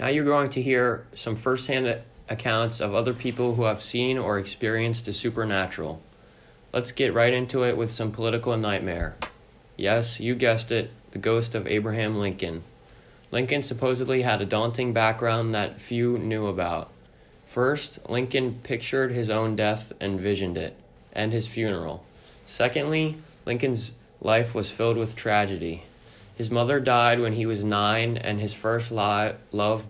Now you're going to hear some firsthand accounts of other people who have seen or experienced the supernatural. Let's get right into it with some political nightmare. Yes, you guessed it, the ghost of Abraham Lincoln. Lincoln supposedly had a daunting background that few knew about. First, Lincoln pictured his own death and visioned it, and his funeral. Secondly, Lincoln's life was filled with tragedy. His mother died when he was nine, and his first li- love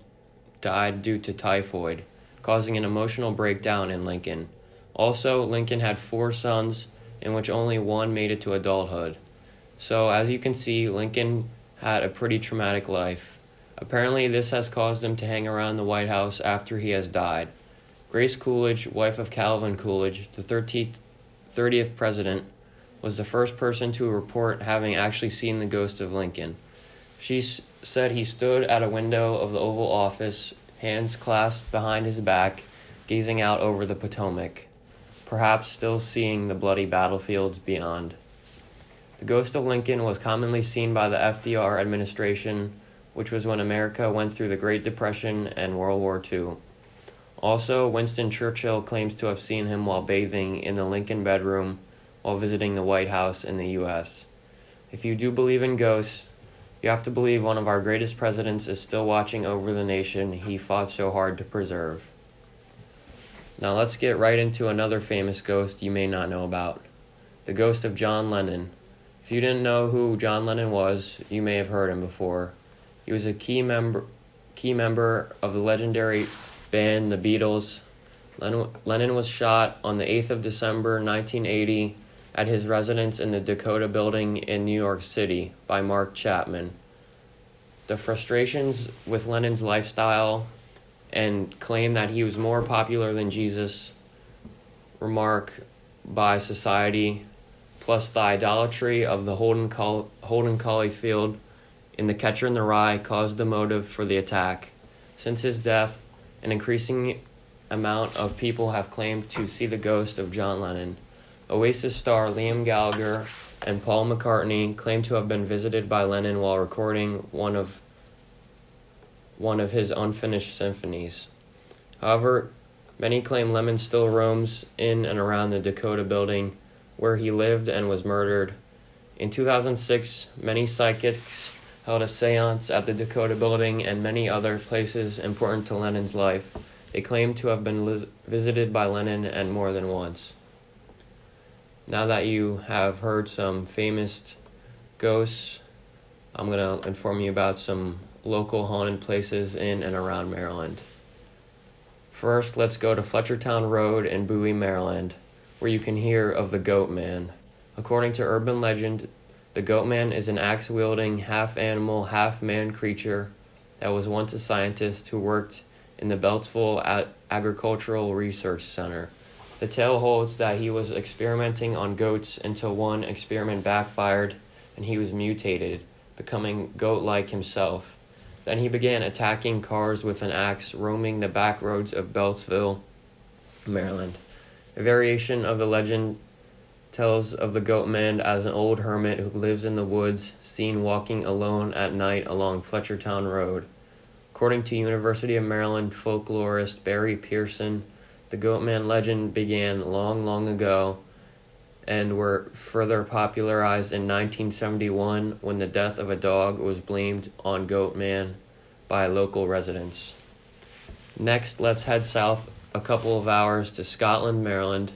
died due to typhoid, causing an emotional breakdown in Lincoln. Also, Lincoln had four sons, in which only one made it to adulthood. So, as you can see, Lincoln had a pretty traumatic life. Apparently, this has caused him to hang around the White House after he has died. Grace Coolidge, wife of Calvin Coolidge, the 13th, 30th president, was the first person to report having actually seen the ghost of Lincoln. She s- said he stood at a window of the Oval Office, hands clasped behind his back, gazing out over the Potomac, perhaps still seeing the bloody battlefields beyond. The ghost of Lincoln was commonly seen by the FDR administration which was when America went through the Great Depression and World War II. Also, Winston Churchill claims to have seen him while bathing in the Lincoln bedroom while visiting the White House in the U.S. If you do believe in ghosts, you have to believe one of our greatest presidents is still watching over the nation he fought so hard to preserve. Now let's get right into another famous ghost you may not know about the ghost of John Lennon. If you didn't know who John Lennon was, you may have heard him before. He was a key member key member of the legendary band The Beatles. Lennon, Lennon was shot on the 8th of December 1980 at his residence in the Dakota building in New York City by Mark Chapman. The frustrations with Lennon's lifestyle and claim that he was more popular than Jesus remark by society plus the idolatry of the Holden, Col- Holden Caulfield in The Catcher in the Rye caused the motive for the attack. Since his death, an increasing amount of people have claimed to see the ghost of John Lennon. Oasis star Liam Gallagher and Paul McCartney claim to have been visited by Lennon while recording one of one of his unfinished symphonies. However, many claim Lennon still roams in and around the Dakota building where he lived and was murdered. In 2006, many psychics held a seance at the Dakota building and many other places important to Lennon's life. They claim to have been lis- visited by Lennon and more than once. Now that you have heard some famous ghosts, I'm going to inform you about some local haunted places in and around Maryland. First, let's go to Fletchertown Road in Bowie, Maryland, where you can hear of the Goat Man. According to urban legend, the Goat Man is an axe wielding, half animal, half man creature that was once a scientist who worked in the Beltsville Agricultural Research Center. The tale holds that he was experimenting on goats until one experiment backfired and he was mutated, becoming goat like himself. Then he began attacking cars with an axe, roaming the back roads of Beltsville, Maryland. A variation of the legend tells of the goat man as an old hermit who lives in the woods, seen walking alone at night along Fletchertown Road. According to University of Maryland folklorist Barry Pearson, the Goatman legend began long, long ago and were further popularized in 1971 when the death of a dog was blamed on Goatman by local residents. Next, let's head south a couple of hours to Scotland, Maryland.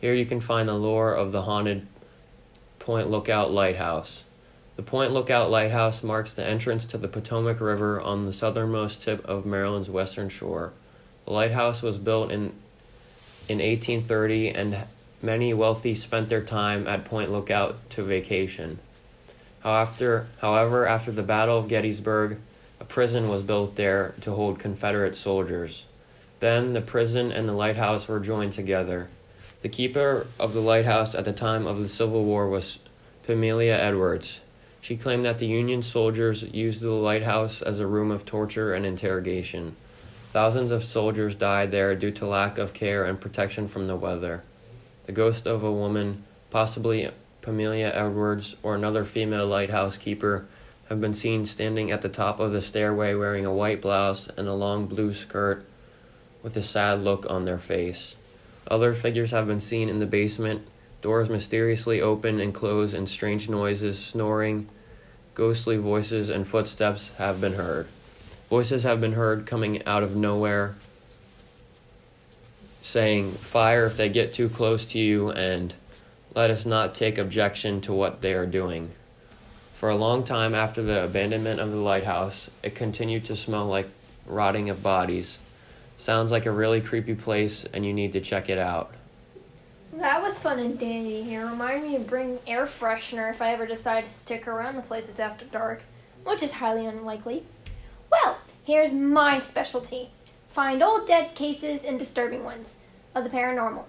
Here you can find the lore of the haunted Point Lookout Lighthouse. The Point Lookout Lighthouse marks the entrance to the Potomac River on the southernmost tip of Maryland's western shore. The lighthouse was built in in 1830 and many wealthy spent their time at Point Lookout to vacation. However, however, after the Battle of Gettysburg, a prison was built there to hold Confederate soldiers. Then the prison and the lighthouse were joined together. The keeper of the lighthouse at the time of the Civil War was Pamelia Edwards. She claimed that the Union soldiers used the lighthouse as a room of torture and interrogation. Thousands of soldiers died there due to lack of care and protection from the weather. The ghost of a woman, possibly Pamelia Edwards or another female lighthouse keeper, have been seen standing at the top of the stairway wearing a white blouse and a long blue skirt with a sad look on their face. Other figures have been seen in the basement, doors mysteriously open and close, and strange noises, snoring, ghostly voices, and footsteps have been heard. Voices have been heard coming out of nowhere, saying, Fire if they get too close to you, and let us not take objection to what they are doing. For a long time after the abandonment of the lighthouse, it continued to smell like rotting of bodies. Sounds like a really creepy place, and you need to check it out. That was fun and dandy. It reminded me to bring air freshener if I ever decide to stick around the places after dark, which is highly unlikely. Here's my specialty find old dead cases and disturbing ones of the paranormal.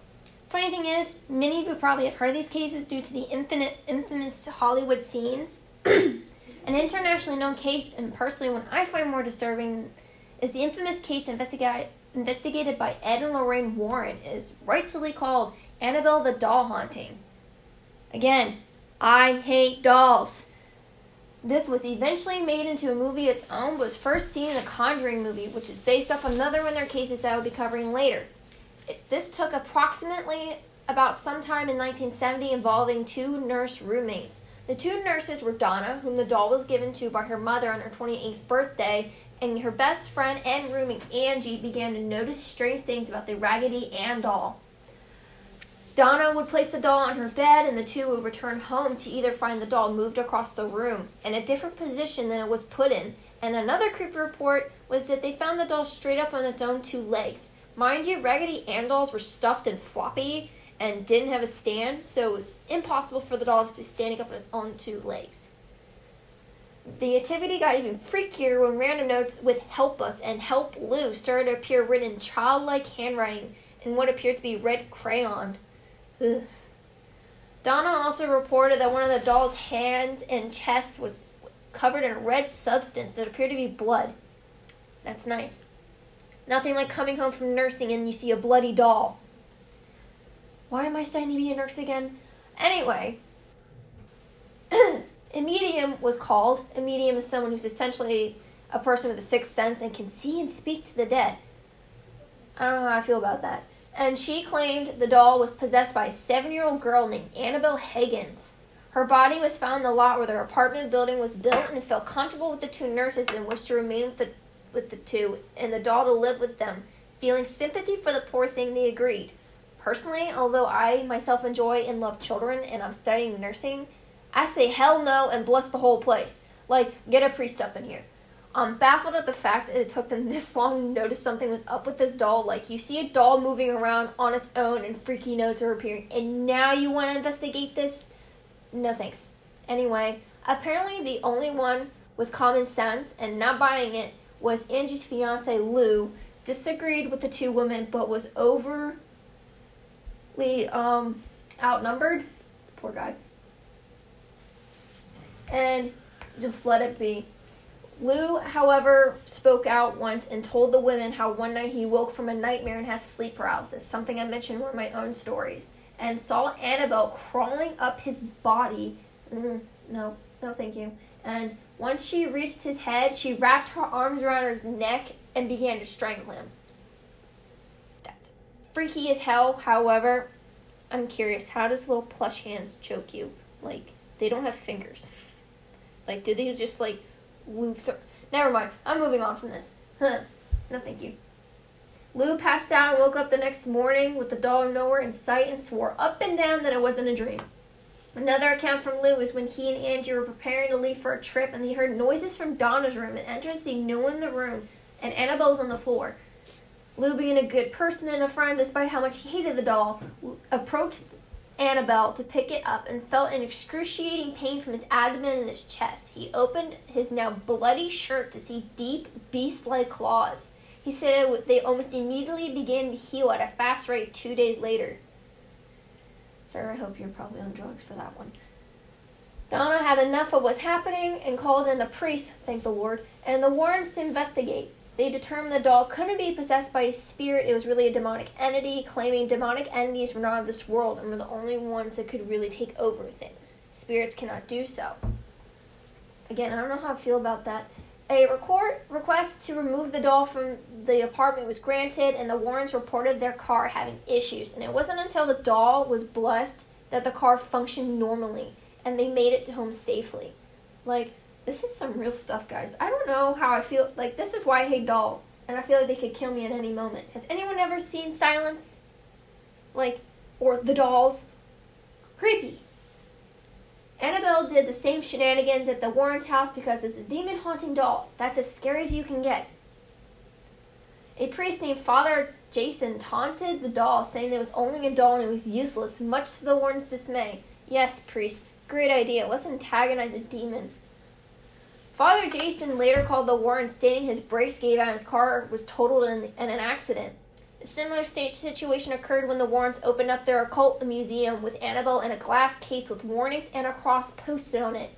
Funny thing is, many of you probably have heard of these cases due to the infinite, infamous Hollywood scenes. An internationally known case, and personally one I find more disturbing, is the infamous case investiga- investigated by Ed and Lorraine Warren, is rightfully called Annabelle the Doll Haunting. Again, I hate dolls. This was eventually made into a movie its own, but was first seen in a Conjuring movie, which is based off another one of their cases that I will be covering later. It, this took approximately about sometime in 1970 involving two nurse roommates. The two nurses were Donna, whom the doll was given to by her mother on her 28th birthday, and her best friend and roommate Angie began to notice strange things about the Raggedy Ann doll. Donna would place the doll on her bed, and the two would return home to either find the doll moved across the room in a different position than it was put in. And another creepy report was that they found the doll straight up on its own two legs. Mind you, Raggedy Ann dolls were stuffed and floppy and didn't have a stand, so it was impossible for the doll to be standing up on its own two legs. The activity got even freakier when random notes with Help Us and Help Lou started to appear written in childlike handwriting in what appeared to be red crayon. Ugh. Donna also reported that one of the doll's hands and chest was covered in a red substance that appeared to be blood. That's nice. Nothing like coming home from nursing and you see a bloody doll. Why am I studying to be a nurse again? Anyway, a medium was called. A medium is someone who's essentially a person with a sixth sense and can see and speak to the dead. I don't know how I feel about that and she claimed the doll was possessed by a seven year old girl named Annabelle Higgins. Her body was found in the lot where their apartment building was built and felt comfortable with the two nurses and wished to remain with the, with the two and the doll to live with them. Feeling sympathy for the poor thing, they agreed. Personally, although I myself enjoy and love children and I'm studying nursing, I say hell no and bless the whole place. Like, get a priest up in here. I'm baffled at the fact that it took them this long to notice something was up with this doll. Like, you see a doll moving around on its own and freaky notes are appearing, and now you want to investigate this? No thanks. Anyway, apparently the only one with common sense and not buying it was Angie's fiance Lou. Disagreed with the two women, but was overly um, outnumbered. Poor guy. And just let it be. Lou, however, spoke out once and told the women how one night he woke from a nightmare and has sleep paralysis, something I mentioned were my own stories, and saw Annabelle crawling up his body. Mm, no, no, thank you. And once she reached his head, she wrapped her arms around his neck and began to strangle him. That's freaky as hell, however. I'm curious, how does little plush hands choke you? Like, they don't have fingers. Like, do they just, like, Lou. Th- Never mind. I'm moving on from this. Huh. No, thank you. Lou passed out and woke up the next morning with the doll nowhere in sight and swore up and down that it wasn't a dream. Another account from Lou is when he and Angie were preparing to leave for a trip and he heard noises from Donna's room and entered to see no one in the room and Annabelle was on the floor. Lou, being a good person and a friend despite how much he hated the doll, approached Annabelle to pick it up and felt an excruciating pain from his abdomen and his chest. He opened his now bloody shirt to see deep, beast like claws. He said they almost immediately began to heal at a fast rate two days later. Sir, I hope you're probably on drugs for that one. Donna had enough of what's happening and called in a priest, thank the Lord, and the Warrens to investigate. They determined the doll couldn't be possessed by a spirit. It was really a demonic entity, claiming demonic entities were not of this world and were the only ones that could really take over things. Spirits cannot do so. again, I don't know how I feel about that. A record request to remove the doll from the apartment was granted, and the Warrens reported their car having issues. And it wasn't until the doll was blessed that the car functioned normally, and they made it to home safely. Like, this is some real stuff, guys. I don't know how I feel. Like, this is why I hate dolls, and I feel like they could kill me at any moment. Has anyone ever seen Silence? Like, or The Dolls? Creepy. Annabelle did the same shenanigans at the Warren's house because it's a demon haunting doll. That's as scary as you can get. A priest named Father Jason taunted the doll, saying it was only a doll and it was useless, much to the Warren's dismay. Yes, priest, great idea. Let's antagonize a demon. Father Jason later called the Warrens, stating his brakes gave out and his car was totaled in, in an accident. A similar situation occurred when the Warrens opened up their occult museum with Annabelle in a glass case with warnings and a cross posted on it.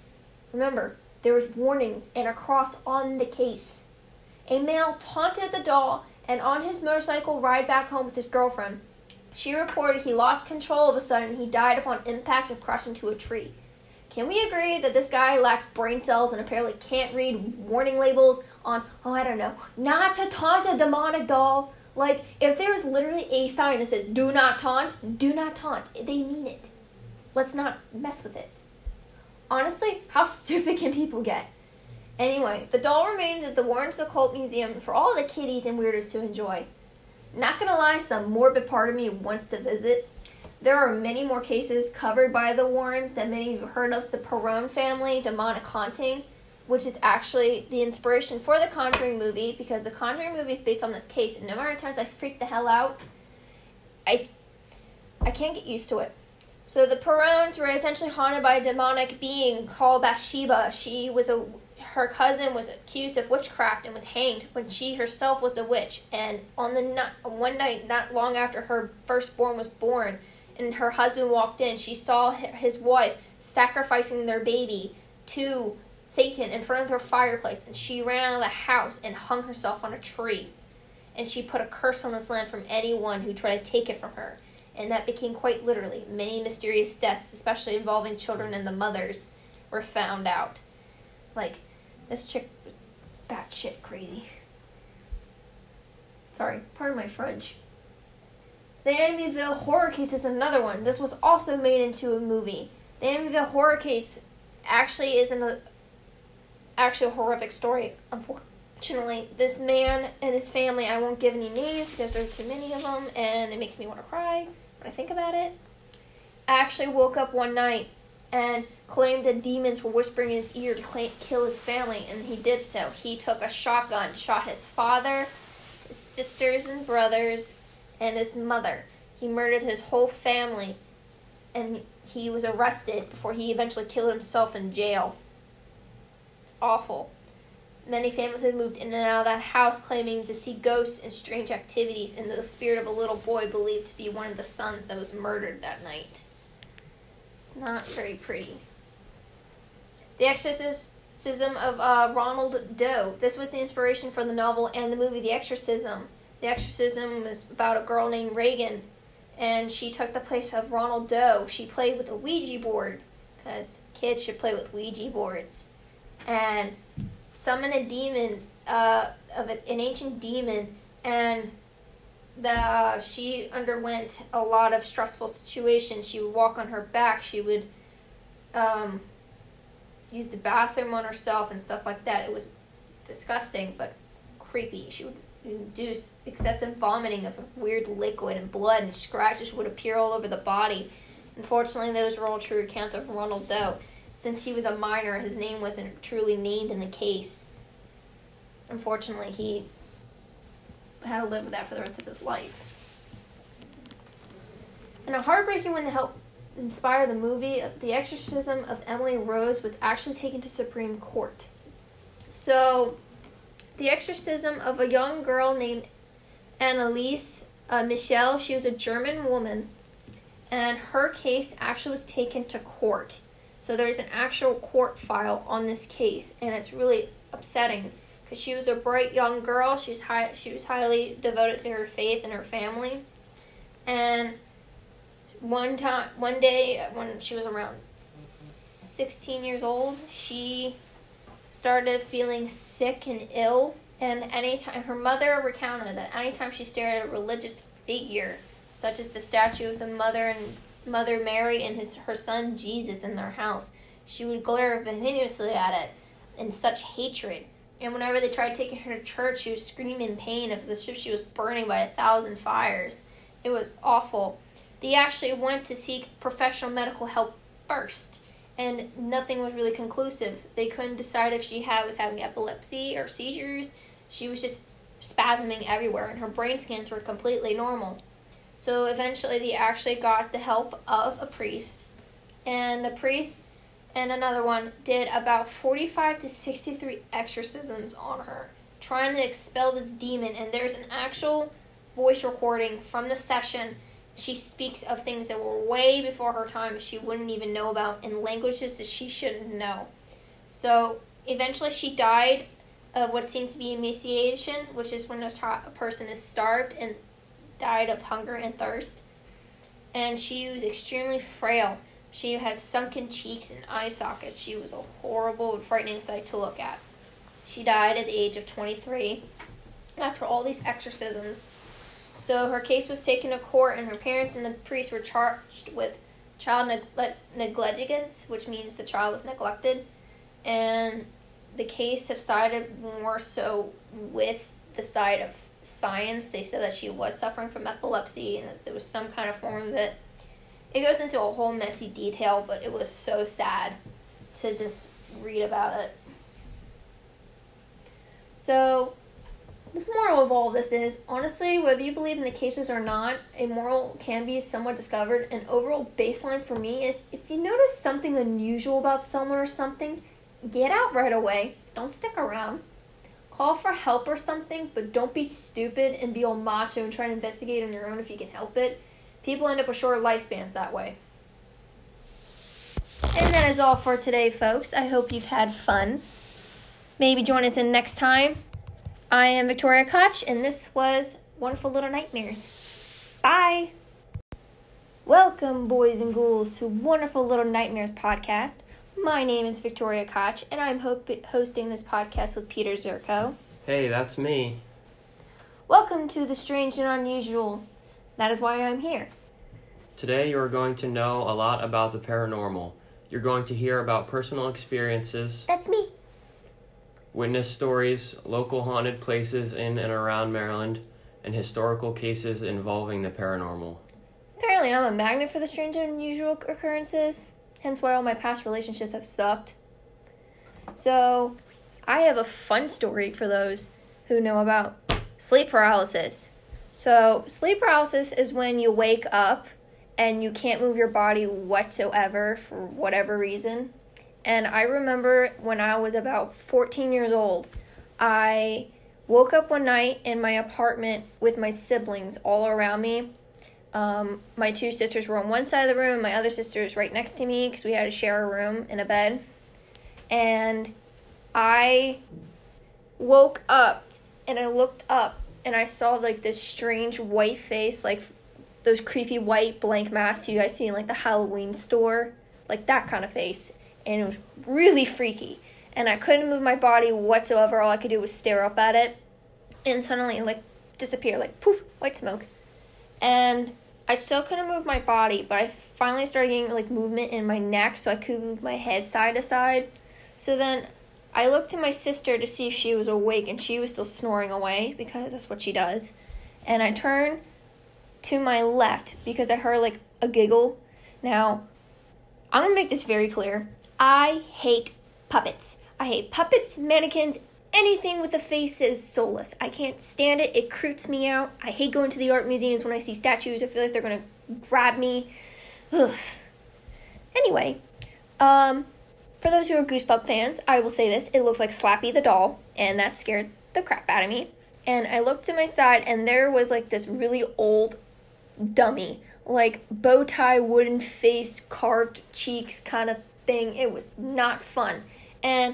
Remember, there was warnings and a cross on the case. A male taunted the doll and on his motorcycle ride back home with his girlfriend. She reported he lost control of a sudden and he died upon impact of crashing into a tree. Can we agree that this guy lacked brain cells and apparently can't read warning labels on, oh, I don't know, not to taunt a demonic doll? Like, if there's literally a sign that says, do not taunt, do not taunt. They mean it. Let's not mess with it. Honestly, how stupid can people get? Anyway, the doll remains at the Warrens Occult Museum for all the kiddies and weirdos to enjoy. Not gonna lie, some morbid part of me wants to visit. There are many more cases covered by the Warrens that many of you heard of the Perron family demonic haunting which is actually the inspiration for the Conjuring movie because the Conjuring movie is based on this case. And no matter how many times I freak the hell out, I I can't get used to it. So the Perrons were essentially haunted by a demonic being called Bathsheba. She was a her cousin was accused of witchcraft and was hanged when she herself was a witch. And on the one night, not long after her firstborn was born, and her husband walked in, she saw his wife sacrificing their baby to Satan in front of her fireplace, and she ran out of the house and hung herself on a tree. And she put a curse on this land from anyone who tried to take it from her. And that became quite literally. Many mysterious deaths, especially involving children and the mothers, were found out. Like, this chick was batshit crazy. Sorry, pardon my French. The Amityville horror case is another one. This was also made into a movie. The Amityville horror case actually is an actually a horrific story. Unfortunately, this man and his family, I won't give any names because there are too many of them, and it makes me want to cry when I think about it. I Actually, woke up one night and claimed that demons were whispering in his ear to claim, kill his family, and he did so. He took a shotgun, shot his father, his sisters and brothers, and his mother. He murdered his whole family, and he was arrested before he eventually killed himself in jail It's awful. Many families have moved in and out of that house claiming to see ghosts and strange activities and the spirit of a little boy believed to be one of the sons that was murdered that night. It's not very pretty. The Exorcism of uh, Ronald Doe. This was the inspiration for the novel and the movie The Exorcism. The Exorcism was about a girl named Regan, and she took the place of Ronald Doe. She played with a Ouija board, because kids should play with Ouija boards. And summon a demon uh, of an ancient demon and the she underwent a lot of stressful situations. She would walk on her back. She would um, use the bathroom on herself and stuff like that. It was disgusting but creepy. She would induce excessive vomiting of weird liquid and blood and scratches would appear all over the body unfortunately those were all true accounts of ronald doe since he was a minor, his name wasn't truly named in the case. Unfortunately, he had to live with that for the rest of his life. And a heartbreaking one to help inspire the movie, The Exorcism of Emily Rose was actually taken to Supreme Court. So, the exorcism of a young girl named Anneliese uh, Michel, she was a German woman, and her case actually was taken to court. So there's an actual court file on this case, and it's really upsetting because she was a bright young girl. She was high, she was highly devoted to her faith and her family, and one time, one day when she was around 16 years old, she started feeling sick and ill. And anytime her mother recounted that anytime she stared at a religious figure, such as the statue of the mother and Mother Mary and his her son Jesus in their house, she would glare venomously at it in such hatred. And whenever they tried taking her to church, she would scream in pain as if she was burning by a thousand fires. It was awful. They actually went to seek professional medical help first, and nothing was really conclusive. They couldn't decide if she had was having epilepsy or seizures. She was just spasming everywhere, and her brain scans were completely normal. So eventually, they actually got the help of a priest, and the priest and another one did about 45 to 63 exorcisms on her, trying to expel this demon. And there's an actual voice recording from the session. She speaks of things that were way before her time she wouldn't even know about in languages that she shouldn't know. So eventually she died of what seems to be emaciation, which is when a, a person is starved and died of hunger and thirst. And she was extremely frail. She had sunken cheeks and eye sockets. She was a horrible and frightening sight to look at. She died at the age of 23 after all these exorcisms. So her case was taken to court, and her parents and the priest were charged with child neg- negligence, which means the child was neglected. And the case subsided more so with the side of science. They said that she was suffering from epilepsy and that there was some kind of form of it it goes into a whole messy detail, but it was so sad to just read about it. So, the moral of all this is honestly, whether you believe in the cases or not, a moral can be somewhat discovered. An overall baseline for me is if you notice something unusual about someone or something, get out right away. Don't stick around. Call for help or something, but don't be stupid and be all macho and try to investigate on your own if you can help it people end up with shorter lifespans that way. And that is all for today, folks. I hope you've had fun. Maybe join us in next time. I am Victoria Koch, and this was Wonderful Little Nightmares. Bye! Welcome, boys and ghouls, to Wonderful Little Nightmares podcast. My name is Victoria Koch, and I'm ho- hosting this podcast with Peter Zerko. Hey, that's me. Welcome to the Strange and Unusual. That is why I'm here. Today, you are going to know a lot about the paranormal. You're going to hear about personal experiences. That's me. Witness stories, local haunted places in and around Maryland, and historical cases involving the paranormal. Apparently, I'm a magnet for the strange and unusual occurrences, hence why all my past relationships have sucked. So, I have a fun story for those who know about sleep paralysis. So, sleep paralysis is when you wake up and you can't move your body whatsoever for whatever reason. And I remember when I was about 14 years old, I woke up one night in my apartment with my siblings all around me. Um, my two sisters were on one side of the room, my other sister was right next to me because we had to share a room and a bed. And I woke up and I looked up and I saw like this strange white face, like those creepy white blank masks you guys see in like the Halloween store, like that kind of face. And it was really freaky. And I couldn't move my body whatsoever. All I could do was stare up at it. And suddenly it like disappeared, like poof, white smoke. And I still couldn't move my body, but I finally started getting like movement in my neck so I could move my head side to side. So then I looked to my sister to see if she was awake, and she was still snoring away because that's what she does. And I turned to my left because I heard like a giggle. Now, I'm gonna make this very clear. I hate puppets. I hate puppets, mannequins, anything with a face that is soulless. I can't stand it. It creeps me out. I hate going to the art museums when I see statues. I feel like they're gonna grab me. Ugh. Anyway, um, for those who are Goosebump fans, I will say this it looks like Slappy the doll, and that scared the crap out of me. And I looked to my side, and there was like this really old dummy, like bow tie, wooden face, carved cheeks kind of thing. It was not fun. And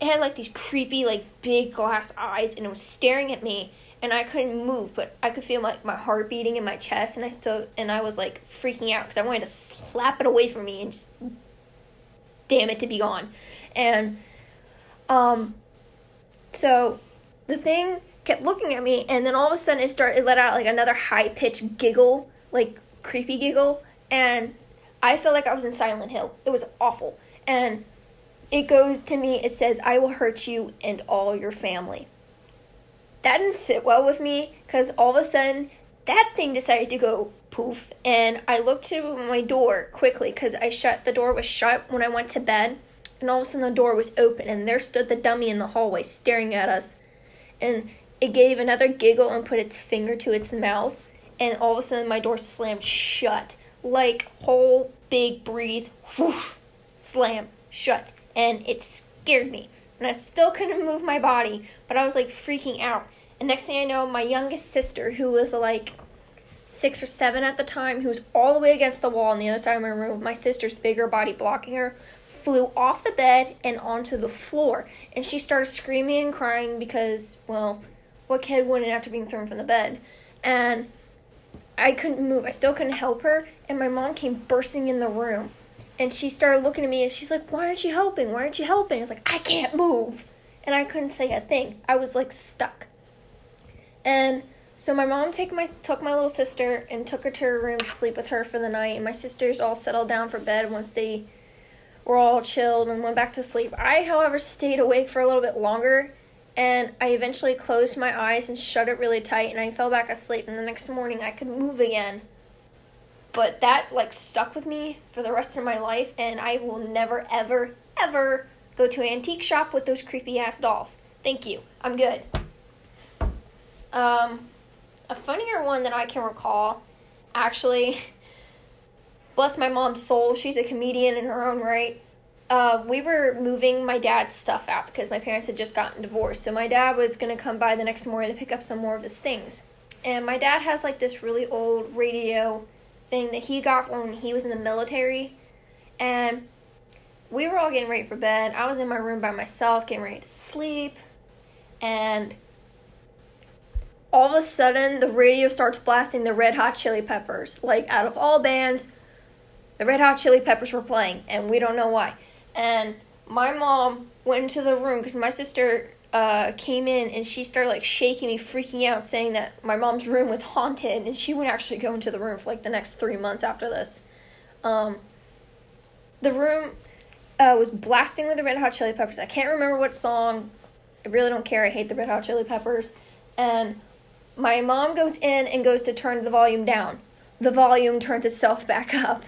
it had like these creepy, like big glass eyes, and it was staring at me. And I couldn't move, but I could feel like my, heart beating in my chest, and I still, and I was like freaking out because I wanted to slap it away from me and just damn it to be gone. And Um, so the thing kept looking at me, and then all of a sudden it started, it let out like another high pitched giggle, like creepy giggle, and I felt like I was in Silent Hill. It was awful. And it goes to me, it says, I will hurt you and all your family. That didn't sit well with me because all of a sudden that thing decided to go poof. And I looked to my door quickly because I shut, the door was shut when I went to bed. And all of a sudden the door was open and there stood the dummy in the hallway staring at us. And it gave another giggle and put its finger to its mouth. And all of a sudden my door slammed shut like whole big breeze, whoosh, slam, shut, and it scared me. And I still couldn't move my body, but I was like freaking out. And next thing I know, my youngest sister, who was like six or seven at the time, who was all the way against the wall on the other side of my room, my sister's bigger body blocking her, flew off the bed and onto the floor. And she started screaming and crying because, well, what kid wouldn't after being thrown from the bed? And I couldn't move. I still couldn't help her. And my mom came bursting in the room. And she started looking at me and she's like, Why aren't you helping? Why aren't you helping? I was like, I can't move. And I couldn't say a thing. I was like stuck. And so my mom take my took my little sister and took her to her room to sleep with her for the night. And my sisters all settled down for bed once they were all chilled and went back to sleep. I, however, stayed awake for a little bit longer and I eventually closed my eyes and shut it really tight and I fell back asleep and the next morning I could move again. But that like stuck with me for the rest of my life and I will never ever ever go to an antique shop with those creepy ass dolls. Thank you. I'm good. Um a funnier one that I can recall actually bless my mom's soul, she's a comedian in her own right uh, we were moving my dad's stuff out because my parents had just gotten divorced. So my dad was going to come by the next morning to pick up some more of his things. And my dad has like this really old radio thing that he got when he was in the military. And we were all getting ready for bed. I was in my room by myself, getting ready to sleep. And all of a sudden, the radio starts blasting the Red Hot Chili Peppers. Like, out of all bands, the Red Hot Chili Peppers were playing, and we don't know why and my mom went into the room because my sister uh, came in and she started like shaking me, freaking out, saying that my mom's room was haunted, and she wouldn't actually go into the room for like the next three months after this. Um, the room uh, was blasting with the Red Hot Chili Peppers. I can't remember what song. I really don't care. I hate the Red Hot Chili Peppers. And my mom goes in and goes to turn the volume down. The volume turns itself back up.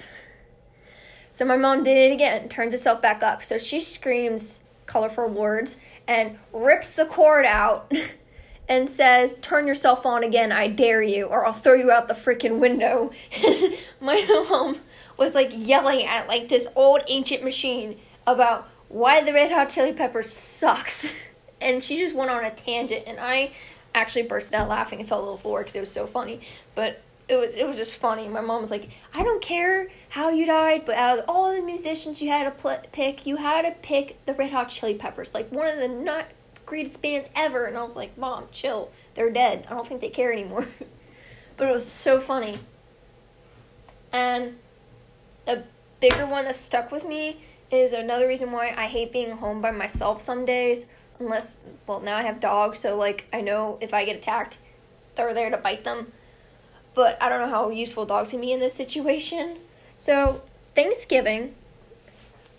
So my mom did it again, turns itself back up. So she screams colorful words and rips the cord out and says, Turn yourself on again, I dare you, or I'll throw you out the freaking window. my mom was like yelling at like this old ancient machine about why the Red Hot Chili Peppers sucks. and she just went on a tangent, and I actually bursted out laughing and fell to the floor because it was so funny. But it was it was just funny. My mom was like, "I don't care how you died, but out of all the musicians you had to pl- pick, you had to pick the Red Hot Chili Peppers, like one of the not greatest bands ever." And I was like, "Mom, chill. They're dead. I don't think they care anymore." but it was so funny. And a bigger one that stuck with me is another reason why I hate being home by myself some days. Unless, well, now I have dogs, so like I know if I get attacked, they're there to bite them but I don't know how useful dogs can be in this situation. So, Thanksgiving,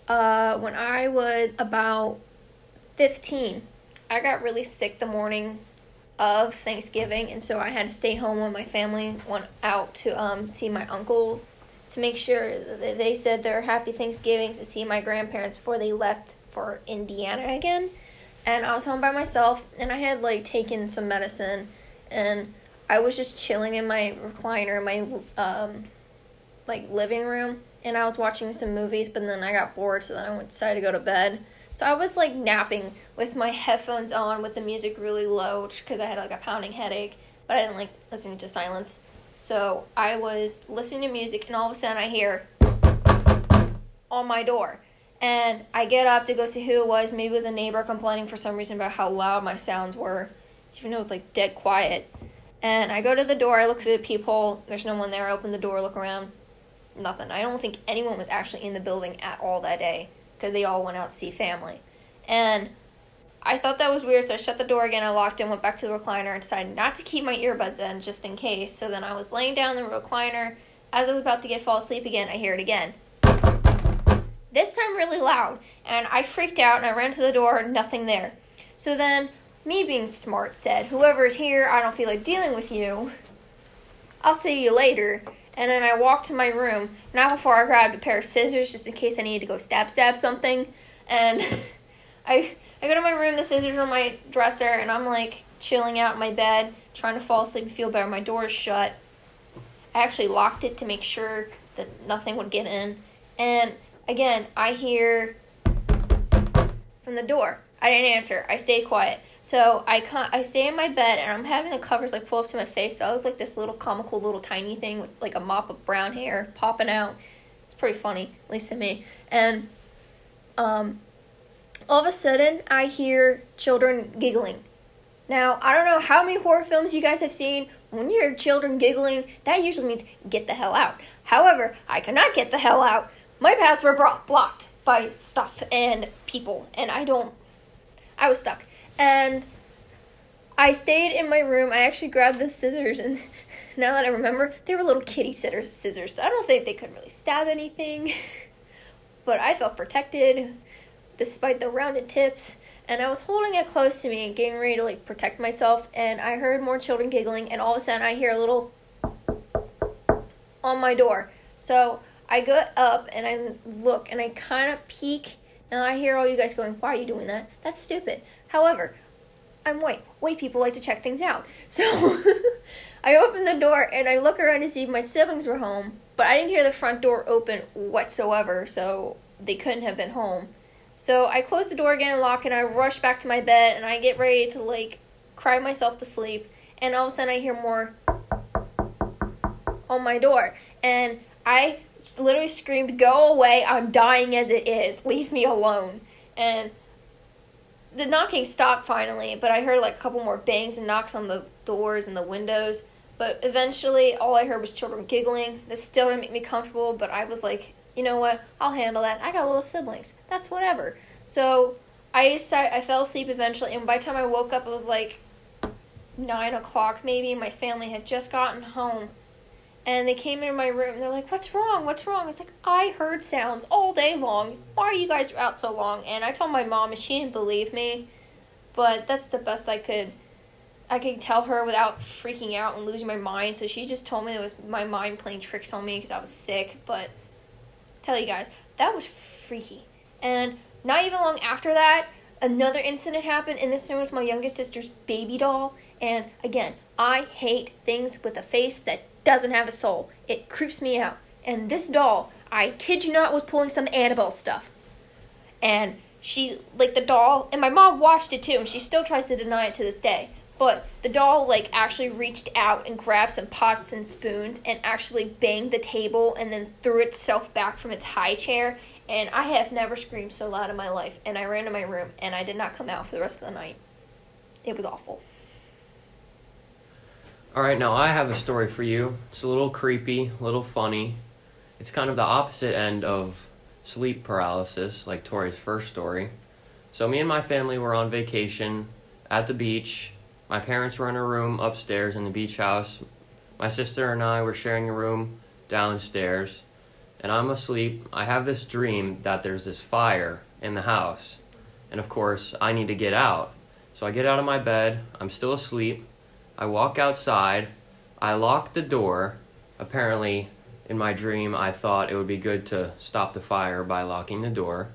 uh, when I was about 15, I got really sick the morning of Thanksgiving, and so I had to stay home when my family went out to um, see my uncles to make sure that they said their happy Thanksgivings to see my grandparents before they left for Indiana again. And I was home by myself, and I had like taken some medicine, and I was just chilling in my recliner in my um, like living room, and I was watching some movies. But then I got bored, so then I decided to go to bed. So I was like napping with my headphones on, with the music really low, because I had like a pounding headache. But I didn't like listening to silence. So I was listening to music, and all of a sudden I hear on my door. And I get up to go see who it was. Maybe it was a neighbor complaining for some reason about how loud my sounds were, even though it was like dead quiet. And I go to the door, I look through the peephole, there's no one there, I open the door, look around, nothing. I don't think anyone was actually in the building at all that day because they all went out to see family. And I thought that was weird, so I shut the door again. I locked in, went back to the recliner, and decided not to keep my earbuds in just in case. So then I was laying down in the recliner. As I was about to get fall asleep again, I hear it again. This time really loud, and I freaked out and I ran to the door, nothing there. So then, me being smart said, Whoever's here, I don't feel like dealing with you. I'll see you later. And then I walked to my room, not before I grabbed a pair of scissors just in case I needed to go stab stab something. And I I go to my room, the scissors are on my dresser, and I'm like chilling out in my bed, trying to fall asleep and feel better. My door is shut. I actually locked it to make sure that nothing would get in. And again, I hear from the door. I didn't answer. I stayed quiet. So I can't, I stay in my bed and I'm having the covers like pull up to my face. So I look like this little comical little tiny thing with like a mop of brown hair popping out. It's pretty funny, at least to me. And um, all of a sudden I hear children giggling. Now I don't know how many horror films you guys have seen. When you hear children giggling, that usually means get the hell out. However, I cannot get the hell out. My paths were blocked by stuff and people, and I don't. I was stuck and I stayed in my room. I actually grabbed the scissors, and now that I remember, they were little kitty scissors. Scissors. So I don't think they could really stab anything, but I felt protected despite the rounded tips. And I was holding it close to me and getting ready to like protect myself. And I heard more children giggling, and all of a sudden I hear a little on my door. So I go up and I look and I kind of peek. And I hear all you guys going, "Why are you doing that? That's stupid." However, I'm white. White people like to check things out. So I open the door and I look around to see if my siblings were home, but I didn't hear the front door open whatsoever, so they couldn't have been home. So I close the door again and lock and I rush back to my bed and I get ready to like cry myself to sleep and all of a sudden I hear more on my door and I literally screamed, "Go away! I'm dying as it is. Leave me alone." And the knocking stopped finally, but I heard like a couple more bangs and knocks on the doors and the windows. But eventually, all I heard was children giggling. This still didn't make me comfortable, but I was like, you know what? I'll handle that. I got little siblings. That's whatever. So I I fell asleep eventually, and by the time I woke up, it was like nine o'clock maybe. My family had just gotten home, and they came into my room and they're like, What's wrong? What's wrong? It's like, I heard sounds all day long. Why are you guys out so long? And I told my mom and she didn't believe me. But that's the best I could I could tell her without freaking out and losing my mind. So she just told me it was my mind playing tricks on me because I was sick. But tell you guys, that was freaky. And not even long after that, another incident happened, and this time was my youngest sister's baby doll. And again, I hate things with a face that doesn't have a soul. It creeps me out. And this doll, I kid you not, was pulling some Annabelle stuff. And she, like the doll, and my mom watched it too, and she still tries to deny it to this day. But the doll, like, actually reached out and grabbed some pots and spoons and actually banged the table and then threw itself back from its high chair. And I have never screamed so loud in my life. And I ran to my room and I did not come out for the rest of the night. It was awful. All right, now I have a story for you. It's a little creepy, a little funny. It's kind of the opposite end of sleep paralysis, like Tori's first story. So, me and my family were on vacation at the beach. My parents were in a room upstairs in the beach house. My sister and I were sharing a room downstairs. And I'm asleep. I have this dream that there's this fire in the house. And of course, I need to get out. So I get out of my bed. I'm still asleep. I walk outside. I lock the door. Apparently, in my dream, I thought it would be good to stop the fire by locking the door.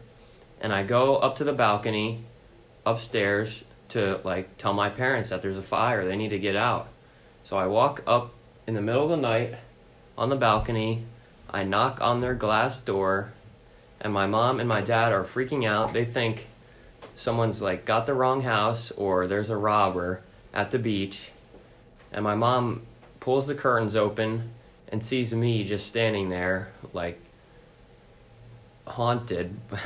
And I go up to the balcony upstairs to like tell my parents that there's a fire. They need to get out. So I walk up in the middle of the night on the balcony. I knock on their glass door, and my mom and my dad are freaking out. They think someone's like got the wrong house or there's a robber at the beach and my mom pulls the curtains open and sees me just standing there like haunted.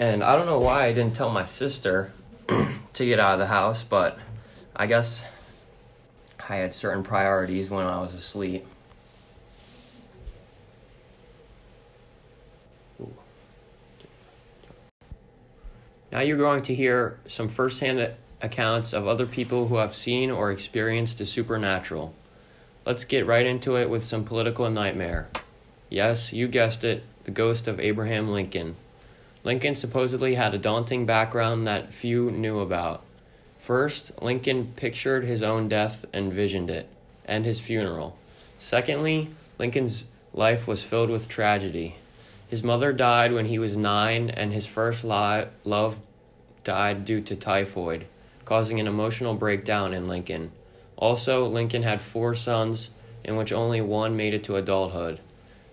And i don't know why i didn't tell my sister to get out of the house but i guess i had certain priorities when i was asleep. Now you're going to hear some firsthand accounts of other people who have seen or experienced the supernatural. Let's get right into it with some political nightmare. Yes, you guessed it, the ghost of Abraham Lincoln. Lincoln supposedly had a daunting background that few knew about. First, Lincoln pictured his own death and visioned it, and his funeral. Secondly, Lincoln's life was filled with tragedy. His mother died when he was nine, and his first li- love died due to typhoid, causing an emotional breakdown in Lincoln. Also, Lincoln had four sons, in which only one made it to adulthood.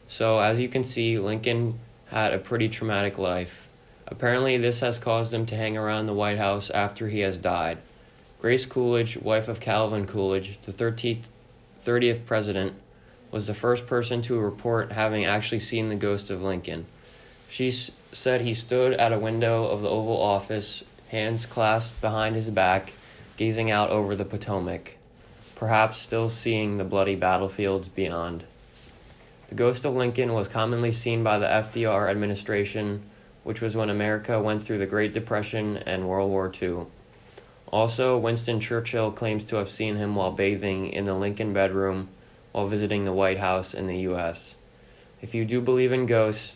So, as you can see, Lincoln had a pretty traumatic life. Apparently, this has caused him to hang around the White House after he has died. Grace Coolidge, wife of Calvin Coolidge, the 13th, 30th president, was the first person to report having actually seen the ghost of Lincoln. She s- said he stood at a window of the Oval Office, hands clasped behind his back, gazing out over the Potomac, perhaps still seeing the bloody battlefields beyond. The ghost of Lincoln was commonly seen by the FDR administration, which was when America went through the Great Depression and World War II. Also, Winston Churchill claims to have seen him while bathing in the Lincoln bedroom while visiting the White House in the U.S. If you do believe in ghosts,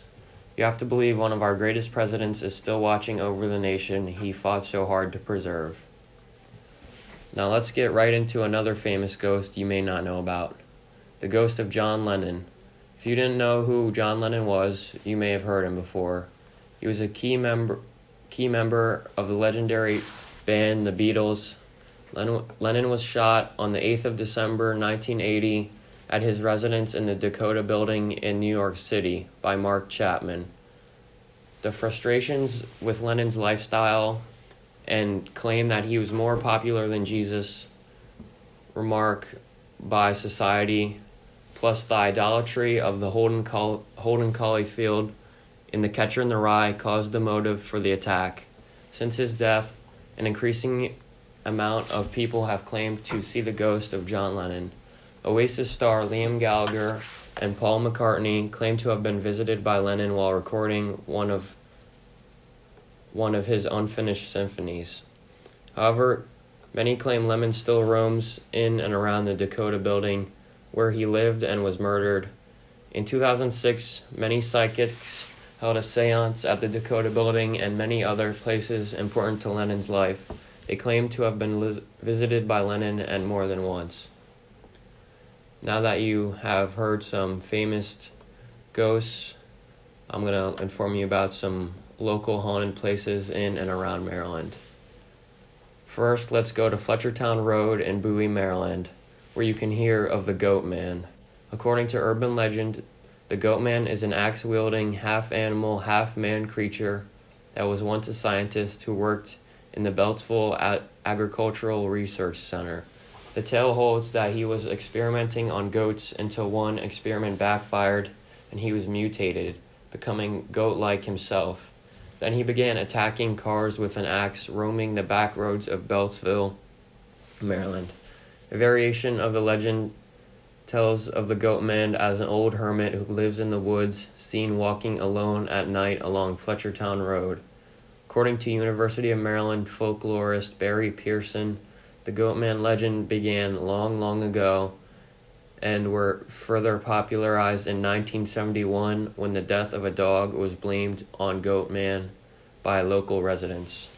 you have to believe one of our greatest presidents is still watching over the nation he fought so hard to preserve. Now let's get right into another famous ghost you may not know about the ghost of John Lennon. If you didn't know who John Lennon was, you may have heard him before. He was a key member key member of the legendary band The Beatles. Lennon, Lennon was shot on the 8th of December 1980 at his residence in the Dakota building in New York City by Mark Chapman. The frustrations with Lennon's lifestyle and claim that he was more popular than Jesus remark by society plus the idolatry of the Holden, Col- Holden Caulfield in The Catcher in the Rye caused the motive for the attack. Since his death, an increasing amount of people have claimed to see the ghost of John Lennon. Oasis star Liam Gallagher and Paul McCartney claim to have been visited by Lennon while recording one of one of his unfinished symphonies. However, many claim Lennon still roams in and around the Dakota building where he lived and was murdered. In 2006, many psychics held a seance at the Dakota building and many other places important to Lennon's life. They claim to have been lis- visited by Lennon and more than once. Now that you have heard some famous ghosts, I'm going to inform you about some local haunted places in and around Maryland. First, let's go to Fletchertown Road in Bowie, Maryland, where you can hear of the Goat Man. According to urban legend, the Goat Man is an axe wielding, half animal, half man creature that was once a scientist who worked in the Beltsville Agricultural Research Center. The tale holds that he was experimenting on goats until one experiment backfired and he was mutated, becoming goat like himself. Then he began attacking cars with an axe, roaming the back roads of Beltsville, Maryland. A variation of the legend tells of the goat man as an old hermit who lives in the woods, seen walking alone at night along Fletchertown Road. According to University of Maryland folklorist Barry Pearson, the Goatman legend began long, long ago and were further popularized in 1971 when the death of a dog was blamed on Goatman by local residents.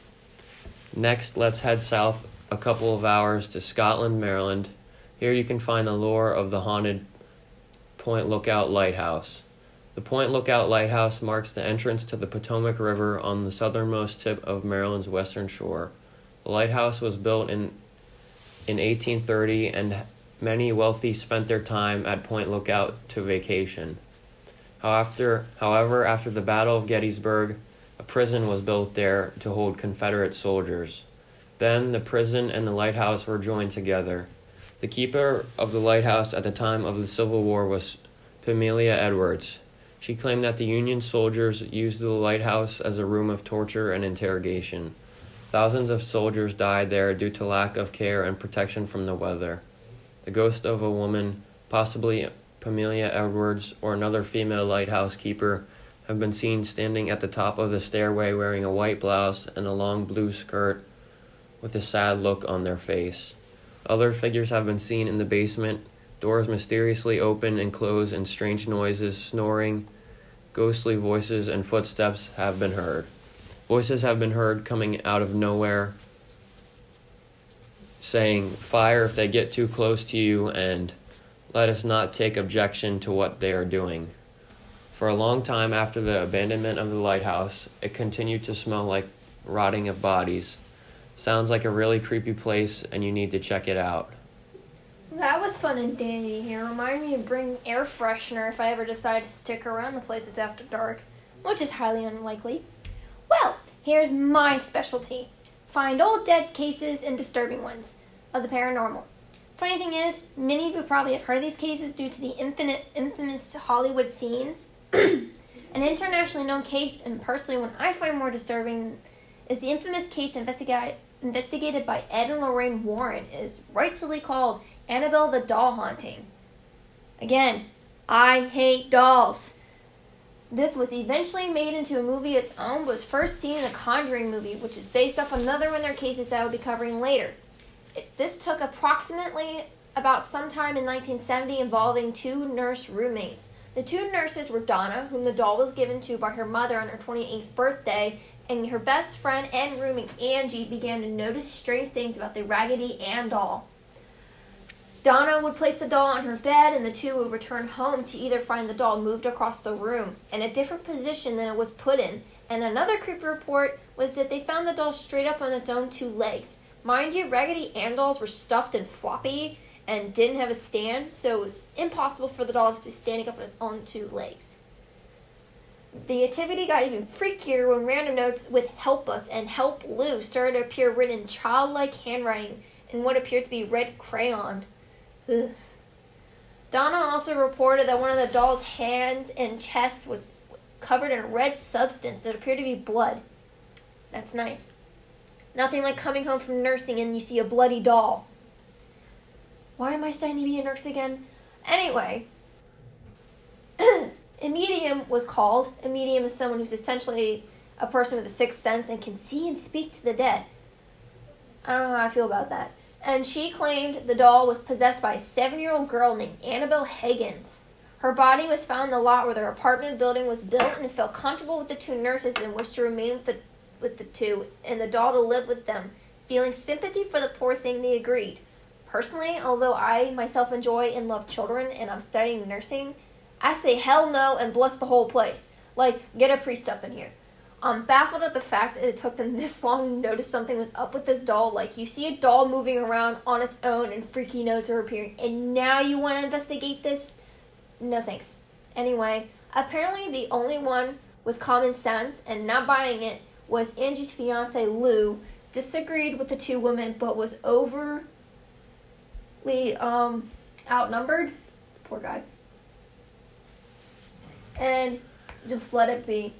Next, let's head south a couple of hours to Scotland, Maryland. Here you can find the lore of the haunted Point Lookout Lighthouse. The Point Lookout Lighthouse marks the entrance to the Potomac River on the southernmost tip of Maryland's western shore. The lighthouse was built in in 1830 and many wealthy spent their time at Point Lookout to vacation. However, however, after the Battle of Gettysburg, a prison was built there to hold Confederate soldiers. Then the prison and the lighthouse were joined together. The keeper of the lighthouse at the time of the Civil War was Pamelia Edwards. She claimed that the Union soldiers used the lighthouse as a room of torture and interrogation. Thousands of soldiers died there due to lack of care and protection from the weather. The ghost of a woman, possibly Pamelia Edwards or another female lighthouse keeper, have been seen standing at the top of the stairway wearing a white blouse and a long blue skirt with a sad look on their face. Other figures have been seen in the basement, doors mysteriously open and close, and strange noises, snoring, ghostly voices, and footsteps have been heard. Voices have been heard coming out of nowhere saying, Fire if they get too close to you, and let us not take objection to what they are doing. For a long time after the abandonment of the lighthouse, it continued to smell like rotting of bodies. Sounds like a really creepy place, and you need to check it out. That was fun and dandy here. Remind me to bring air freshener if I ever decide to stick around the places after dark, which is highly unlikely. Here's my specialty find old dead cases and disturbing ones of the paranormal. Funny thing is, many of you probably have heard of these cases due to the infinite, infamous Hollywood scenes. An internationally known case, and personally one I find more disturbing, is the infamous case investiga- investigated by Ed and Lorraine Warren, is rightfully called Annabelle the Doll Haunting. Again, I hate dolls. This was eventually made into a movie its own, was first seen in a Conjuring movie, which is based off another one of their cases that I will be covering later. It, this took approximately about sometime in 1970 involving two nurse roommates. The two nurses were Donna, whom the doll was given to by her mother on her 28th birthday, and her best friend and roommate Angie began to notice strange things about the Raggedy Ann doll. Donna would place the doll on her bed, and the two would return home to either find the doll moved across the room in a different position than it was put in. And another creepy report was that they found the doll straight up on its own two legs. Mind you, Raggedy Ann dolls were stuffed and floppy and didn't have a stand, so it was impossible for the doll to be standing up on its own two legs. The activity got even freakier when random notes with Help Us and Help Lou started to appear written in childlike handwriting in what appeared to be red crayon. Ugh. Donna also reported that one of the doll's hands and chest was covered in a red substance that appeared to be blood. That's nice. Nothing like coming home from nursing and you see a bloody doll. Why am I studying to be a nurse again? Anyway, a medium was called. A medium is someone who's essentially a person with a sixth sense and can see and speak to the dead. I don't know how I feel about that. And she claimed the doll was possessed by a seven year old girl named Annabelle Higgins. Her body was found in the lot where their apartment building was built and felt comfortable with the two nurses and wished to remain with the with the two and the doll to live with them. Feeling sympathy for the poor thing, they agreed. Personally, although I myself enjoy and love children and I'm studying nursing, I say hell no and bless the whole place. Like, get a priest up in here. I'm baffled at the fact that it took them this long to notice something was up with this doll. Like, you see a doll moving around on its own and freaky notes are appearing, and now you want to investigate this? No thanks. Anyway, apparently the only one with common sense and not buying it was Angie's fiance Lou, disagreed with the two women but was overly um, outnumbered. Poor guy. And just let it be.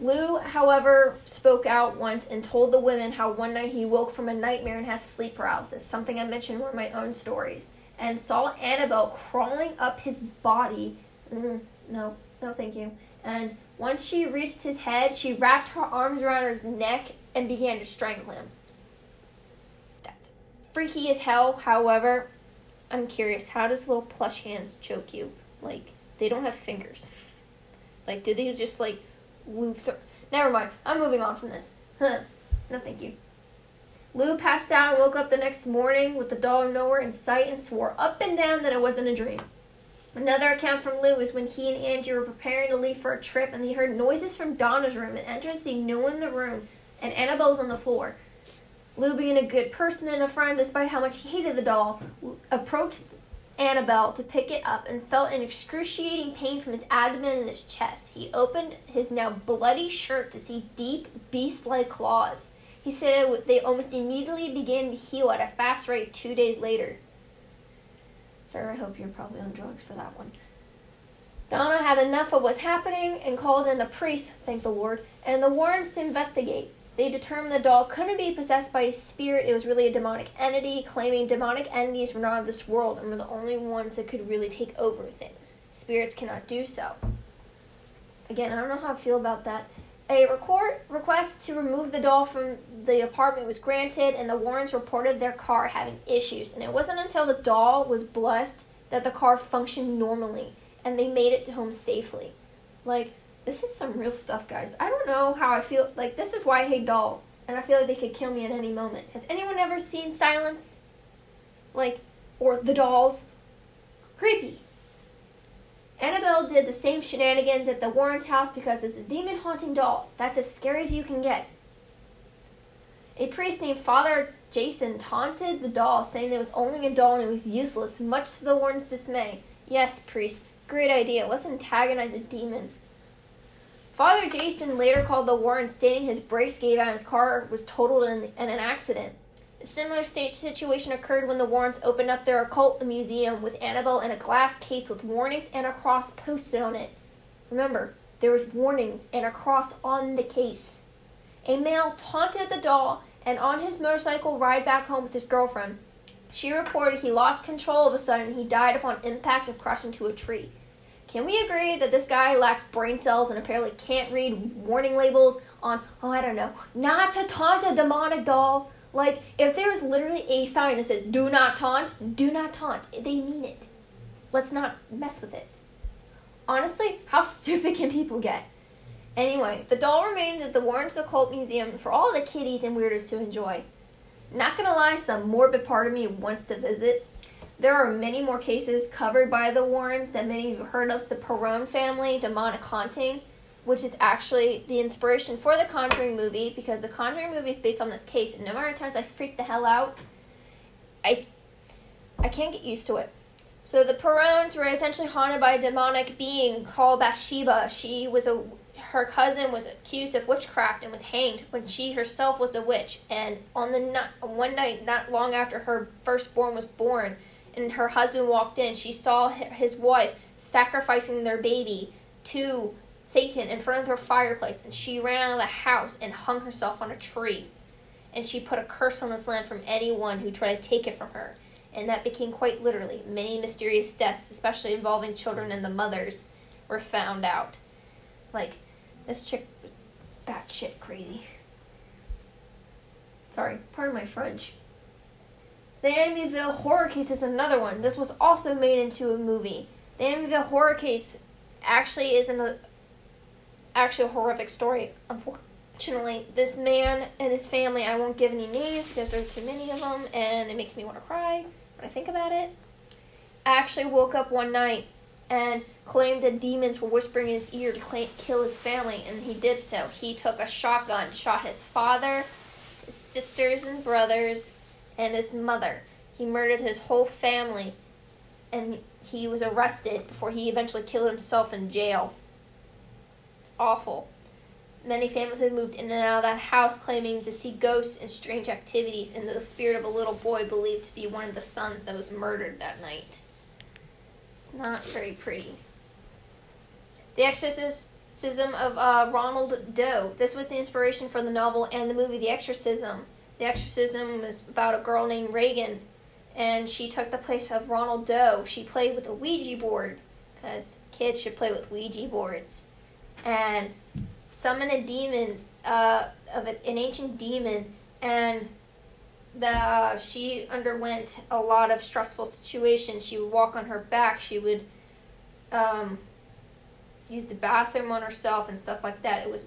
Lou, however, spoke out once and told the women how one night he woke from a nightmare and has sleep paralysis, something I mentioned in one of my own stories, and saw Annabelle crawling up his body. Mm, no, no, thank you. And once she reached his head, she wrapped her arms around his neck and began to strangle him. That's freaky as hell. However, I'm curious, how does little plush hands choke you? Like, they don't have fingers. Like, do they just, like, loop through? Never mind. I'm moving on from this. Huh. No, thank you. Lou passed out and woke up the next morning with the doll nowhere in sight and swore up and down that it wasn't a dream. Another account from Lou is when he and Angie were preparing to leave for a trip and they heard noises from Donna's room and entered to see no one in the room and Annabelle was on the floor. Lou, being a good person and a friend despite how much he hated the doll, approached Annabelle to pick it up and felt an excruciating pain from his abdomen and his chest. He opened his now bloody shirt to see deep, beast like claws. He said they almost immediately began to heal at a fast rate two days later. Sir, I hope you're probably on drugs for that one. Donna had enough of what's happening and called in the priest, thank the Lord, and the Warrens to investigate. They determined the doll couldn't be possessed by a spirit. It was really a demonic entity, claiming demonic entities were not of this world and were the only ones that could really take over things. Spirits cannot do so. Again, I don't know how I feel about that. A record request to remove the doll from the apartment was granted, and the Warrens reported their car having issues. And it wasn't until the doll was blessed that the car functioned normally, and they made it to home safely. Like, this is some real stuff, guys. I don't know how I feel. Like, this is why I hate dolls, and I feel like they could kill me at any moment. Has anyone ever seen Silence? Like, or The Dolls? Creepy. Annabelle did the same shenanigans at the Warren's house because it's a demon haunting doll. That's as scary as you can get. A priest named Father Jason taunted the doll, saying it was only a doll and it was useless, much to the Warren's dismay. Yes, priest, great idea. Let's antagonize a demon. Father Jason later called the Warrens, stating his brakes gave out and his car was totaled in, in an accident. A similar situation occurred when the Warrens opened up their occult museum with Annabelle in a glass case with warnings and a cross posted on it. Remember, there was warnings and a cross on the case. A male taunted the doll and on his motorcycle ride back home with his girlfriend. She reported he lost control of a sudden and he died upon impact of crashing into a tree. Can we agree that this guy lacked brain cells and apparently can't read warning labels on, oh, I don't know, not to taunt a demonic doll? Like, if there's literally a sign that says, do not taunt, do not taunt. They mean it. Let's not mess with it. Honestly, how stupid can people get? Anyway, the doll remains at the Warrens Occult Museum for all the kiddies and weirdos to enjoy. Not gonna lie, some morbid part of me wants to visit. There are many more cases covered by the Warrens that many of you heard of the Perron family demonic haunting which is actually the inspiration for the Conjuring movie because the Conjuring movie is based on this case, and no matter how times I freak the hell out, I I can't get used to it. So the Perrons were essentially haunted by a demonic being called Bathsheba. She was a her cousin was accused of witchcraft and was hanged when she herself was a witch. And on the one night, not long after her firstborn was born, and her husband walked in, she saw his wife sacrificing their baby to Satan in front of her fireplace, and she ran out of the house and hung herself on a tree. And she put a curse on this land from anyone who tried to take it from her. And that became quite literally. Many mysterious deaths, especially involving children and the mothers, were found out. Like, this chick was batshit crazy. Sorry, pardon my French. The Amityville horror case is another one. This was also made into a movie. The Amityville horror case actually is an actually a horrific story, unfortunately. This man and his family, I won't give any names because there are too many of them and it makes me want to cry when I think about it. I Actually woke up one night and claimed that demons were whispering in his ear to kill his family, and he did so. He took a shotgun, shot his father, his sisters and brothers, and his mother. He murdered his whole family, and he was arrested before he eventually killed himself in jail It's awful. Many families have moved in and out of that house claiming to see ghosts and strange activities and the spirit of a little boy believed to be one of the sons that was murdered that night. It's not very pretty. The Exorcism of uh, Ronald Doe. This was the inspiration for the novel and the movie The Exorcism. The Exorcism was about a girl named Regan, and she took the place of Ronald Doe. She played with a Ouija board, because kids should play with Ouija boards and summon a demon uh, of an ancient demon, and the uh, she underwent a lot of stressful situations. She would walk on her back. She would um, use the bathroom on herself and stuff like that. It was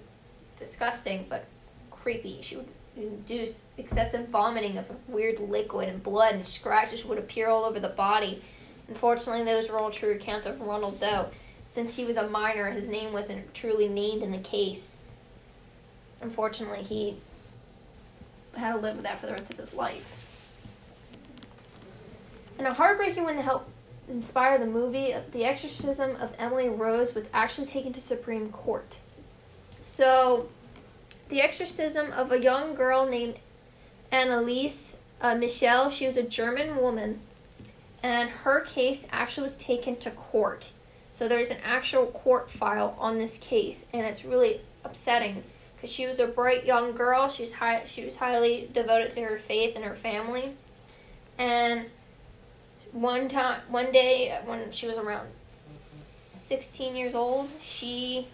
disgusting, but creepy. She would induce excessive vomiting of weird liquid and blood, and scratches would appear all over the body. Unfortunately, those were all true accounts of Ronald Doe since he was a minor, his name wasn't truly named in the case. Unfortunately, he had to live with that for the rest of his life. And a heartbreaking one to help inspire the movie, The Exorcism of Emily Rose, was actually taken to Supreme Court. So, the exorcism of a young girl named Anneliese uh, Michel, she was a German woman, and her case actually was taken to court. So there's an actual court file on this case, and it's really upsetting because she was a bright young girl. She was high, she was highly devoted to her faith and her family. And one time, one day when she was around 16 years old, she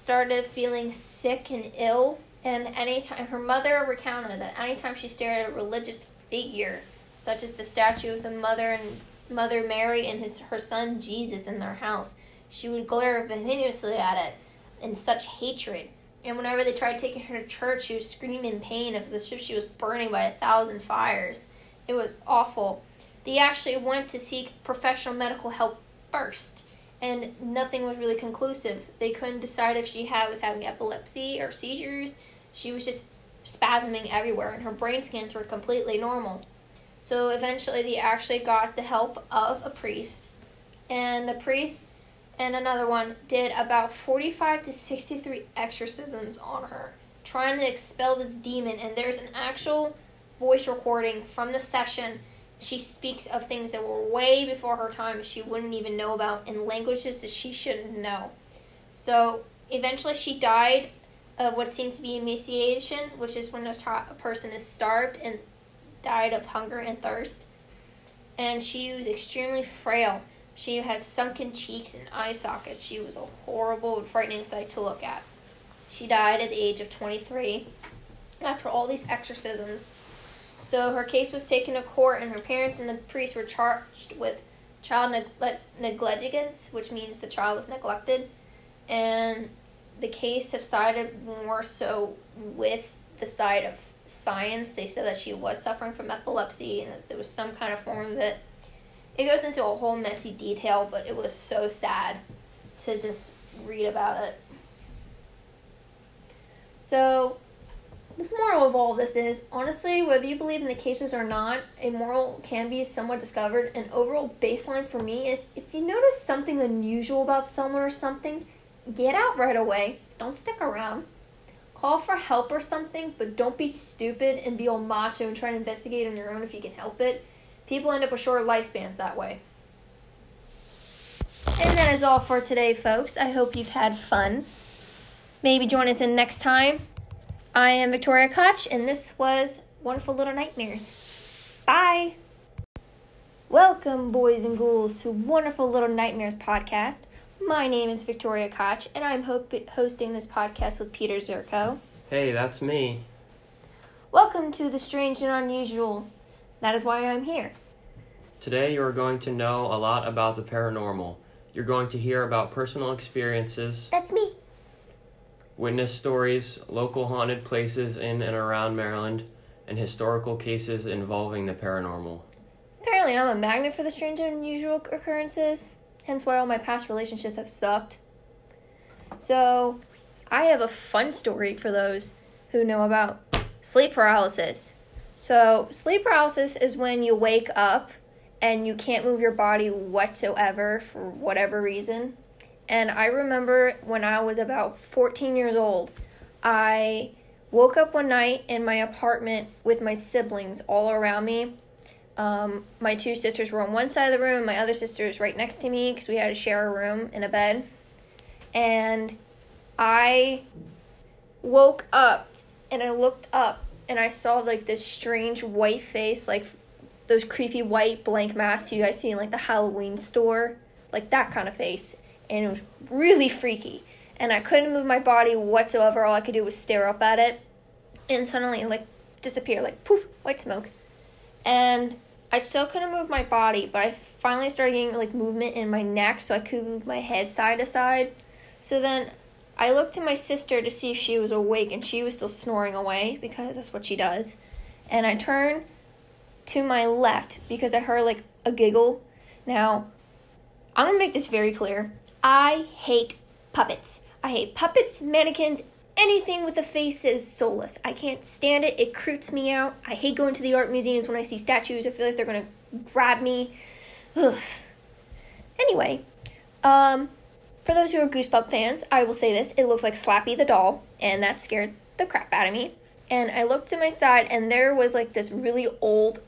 started feeling sick and ill. And anytime her mother recounted that anytime she stared at a religious figure, such as the statue of the mother and Mother Mary and his her son Jesus in their house, she would glare venomously at it in such hatred. And whenever they tried taking her to church, she would scream in pain as if she was burning by a thousand fires. It was awful. They actually went to seek professional medical help first, and nothing was really conclusive. They couldn't decide if she had, was having epilepsy or seizures. She was just spasming everywhere, and her brain scans were completely normal. So eventually, they actually got the help of a priest, and the priest and another one did about 45 to 63 exorcisms on her, trying to expel this demon. And there's an actual voice recording from the session. She speaks of things that were way before her time she wouldn't even know about in languages that she shouldn't know. So eventually, she died of what seems to be emaciation, which is when a person is starved and died of hunger and thirst. And she was extremely frail. She had sunken cheeks and eye sockets. She was a horrible and frightening sight to look at. She died at the age of 23 after all these exorcisms. So her case was taken to court, and her parents and the priest were charged with child neg- negligence, which means the child was neglected. And the case subsided more so with the side of science, they said that she was suffering from epilepsy and that there was some kind of form of it. It goes into a whole messy detail, but it was so sad to just read about it. So, the moral of all this is honestly, whether you believe in the cases or not, a moral can be somewhat discovered. An overall baseline for me is if you notice something unusual about someone or something, get out right away. Don't stick around call for help or something, but don't be stupid and be all macho and try to investigate on your own if you can help it. People end up with shorter lifespans that way. And that is all for today, folks. I hope you've had fun. Maybe join us in next time. I am Victoria Koch, and this was Wonderful Little Nightmares. Bye! Welcome, boys and ghouls, to Wonderful Little Nightmares podcast. My name is Victoria Koch, and I'm ho- hosting this podcast with Peter Zerko. Hey, that's me. Welcome to the strange and unusual. That is why I'm here. Today, you are going to know a lot about the paranormal. You're going to hear about personal experiences. That's me. Witness stories, local haunted places in and around Maryland, and historical cases involving the paranormal. Apparently, I'm a magnet for the strange and unusual occurrences hence why all my past relationships have sucked. So, I have a fun story for those who know about sleep paralysis. So, sleep paralysis is when you wake up and you can't move your body whatsoever for whatever reason. And I remember when I was about 14 years old, I woke up one night in my apartment with my siblings all around me um, my two sisters were on one side of the room, my other sister was right next to me because we had to share a room and a bed. And I woke up and I looked up and I saw like this strange white face, like those creepy white blank masks you guys see in like the Halloween store, like that kind of face. And it was really freaky. And I couldn't move my body whatsoever. All I could do was stare up at it. And suddenly, like, disappear, like poof, white smoke. And I still couldn't move my body, but I finally started getting like movement in my neck so I could move my head side to side. So then I looked to my sister to see if she was awake and she was still snoring away because that's what she does. And I turned to my left because I heard like a giggle. Now, I'm to make this very clear. I hate puppets. I hate puppets, mannequins, anything with a face that is soulless. I can't stand it. It creeps me out. I hate going to the art museums when I see statues. I feel like they're gonna grab me. Ugh. Anyway, um, for those who are Goosebump fans, I will say this: it looks like Slappy the doll, and that scared the crap out of me. And I looked to my side, and there was like this really old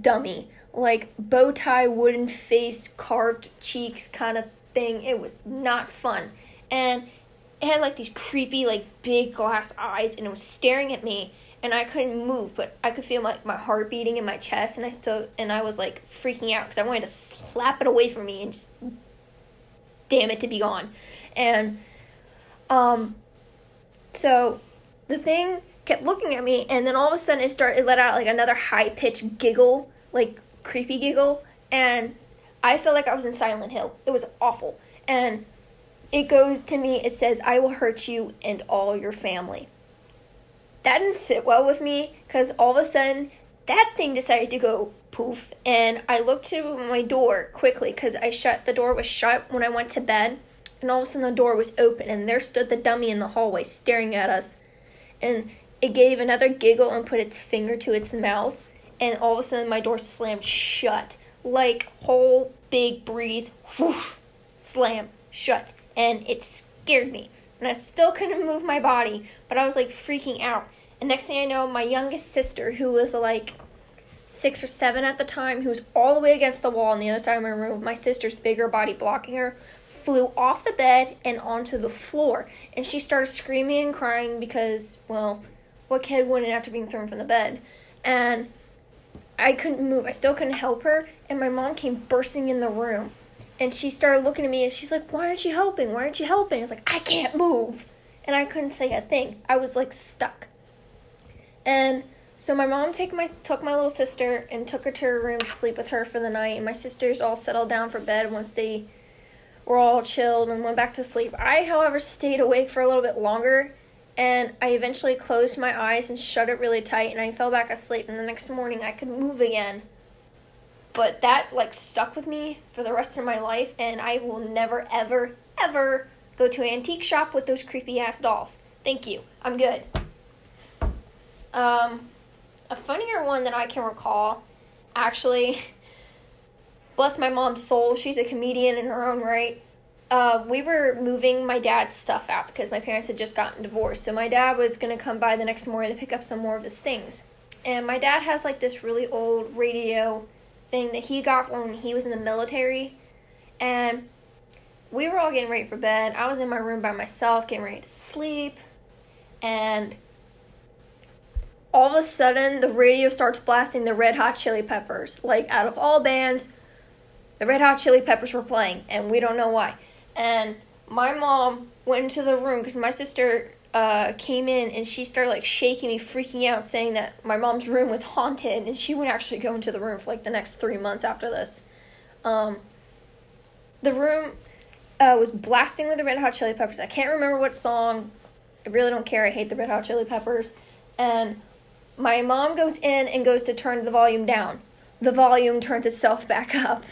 dummy, like bow tie, wooden face, carved cheeks kind of thing. It was not fun, and it had like these creepy, like big glass eyes, and it was staring at me, and I couldn't move, but I could feel my, my heart beating in my chest, and I still, and I was like freaking out because I wanted to slap it away from me and just damn it to be gone. And Um, so the thing kept looking at me, and then all of a sudden it started it let out like another high pitched giggle, like creepy giggle, and I felt like I was in Silent Hill. It was awful, and it goes to me. It says, "I will hurt you and all your family." That didn't sit well with me because all of a sudden that thing decided to go poof, and I looked to my door quickly because I shut the door was shut when I went to bed, and all of a sudden the door was open, and there stood the dummy in the hallway staring at us, and it gave another giggle and put its finger to its mouth, and all of a sudden my door slammed shut like whole big breeze, whoosh, slam shut, and it scared me, and I still couldn't move my body, but I was like freaking out. And next thing I know, my youngest sister, who was like six or seven at the time, who was all the way against the wall on the other side of my room, my sister's bigger body blocking her, flew off the bed and onto the floor. And she started screaming and crying because, well, what kid wouldn't after being thrown from the bed? And I couldn't move. I still couldn't help her. And my mom came bursting in the room. And she started looking at me and she's like, Why aren't you helping? Why aren't you helping? I was like, I can't move. And I couldn't say a thing. I was like stuck. And so my mom take my took my little sister and took her to her room to sleep with her for the night. And my sisters all settled down for bed once they were all chilled and went back to sleep. I, however, stayed awake for a little bit longer and I eventually closed my eyes and shut it really tight and I fell back asleep and the next morning I could move again. But that like stuck with me for the rest of my life and I will never ever ever go to an antique shop with those creepy ass dolls. Thank you. I'm good. Um a funnier one that I can recall actually bless my mom's soul, she's a comedian in her own right uh, we were moving my dad's stuff out because my parents had just gotten divorced. So my dad was going to come by the next morning to pick up some more of his things. And my dad has like this really old radio thing that he got when he was in the military. And we were all getting ready for bed. I was in my room by myself, getting ready to sleep. And all of a sudden, the radio starts blasting the Red Hot Chili Peppers. Like, out of all bands, the Red Hot Chili Peppers were playing, and we don't know why and my mom went into the room because my sister uh, came in and she started like shaking me, freaking out, saying that my mom's room was haunted, and she wouldn't actually go into the room for like the next three months after this. Um, the room uh, was blasting with the Red Hot Chili Peppers. I can't remember what song. I really don't care. I hate the Red Hot Chili Peppers. And my mom goes in and goes to turn the volume down. The volume turns itself back up.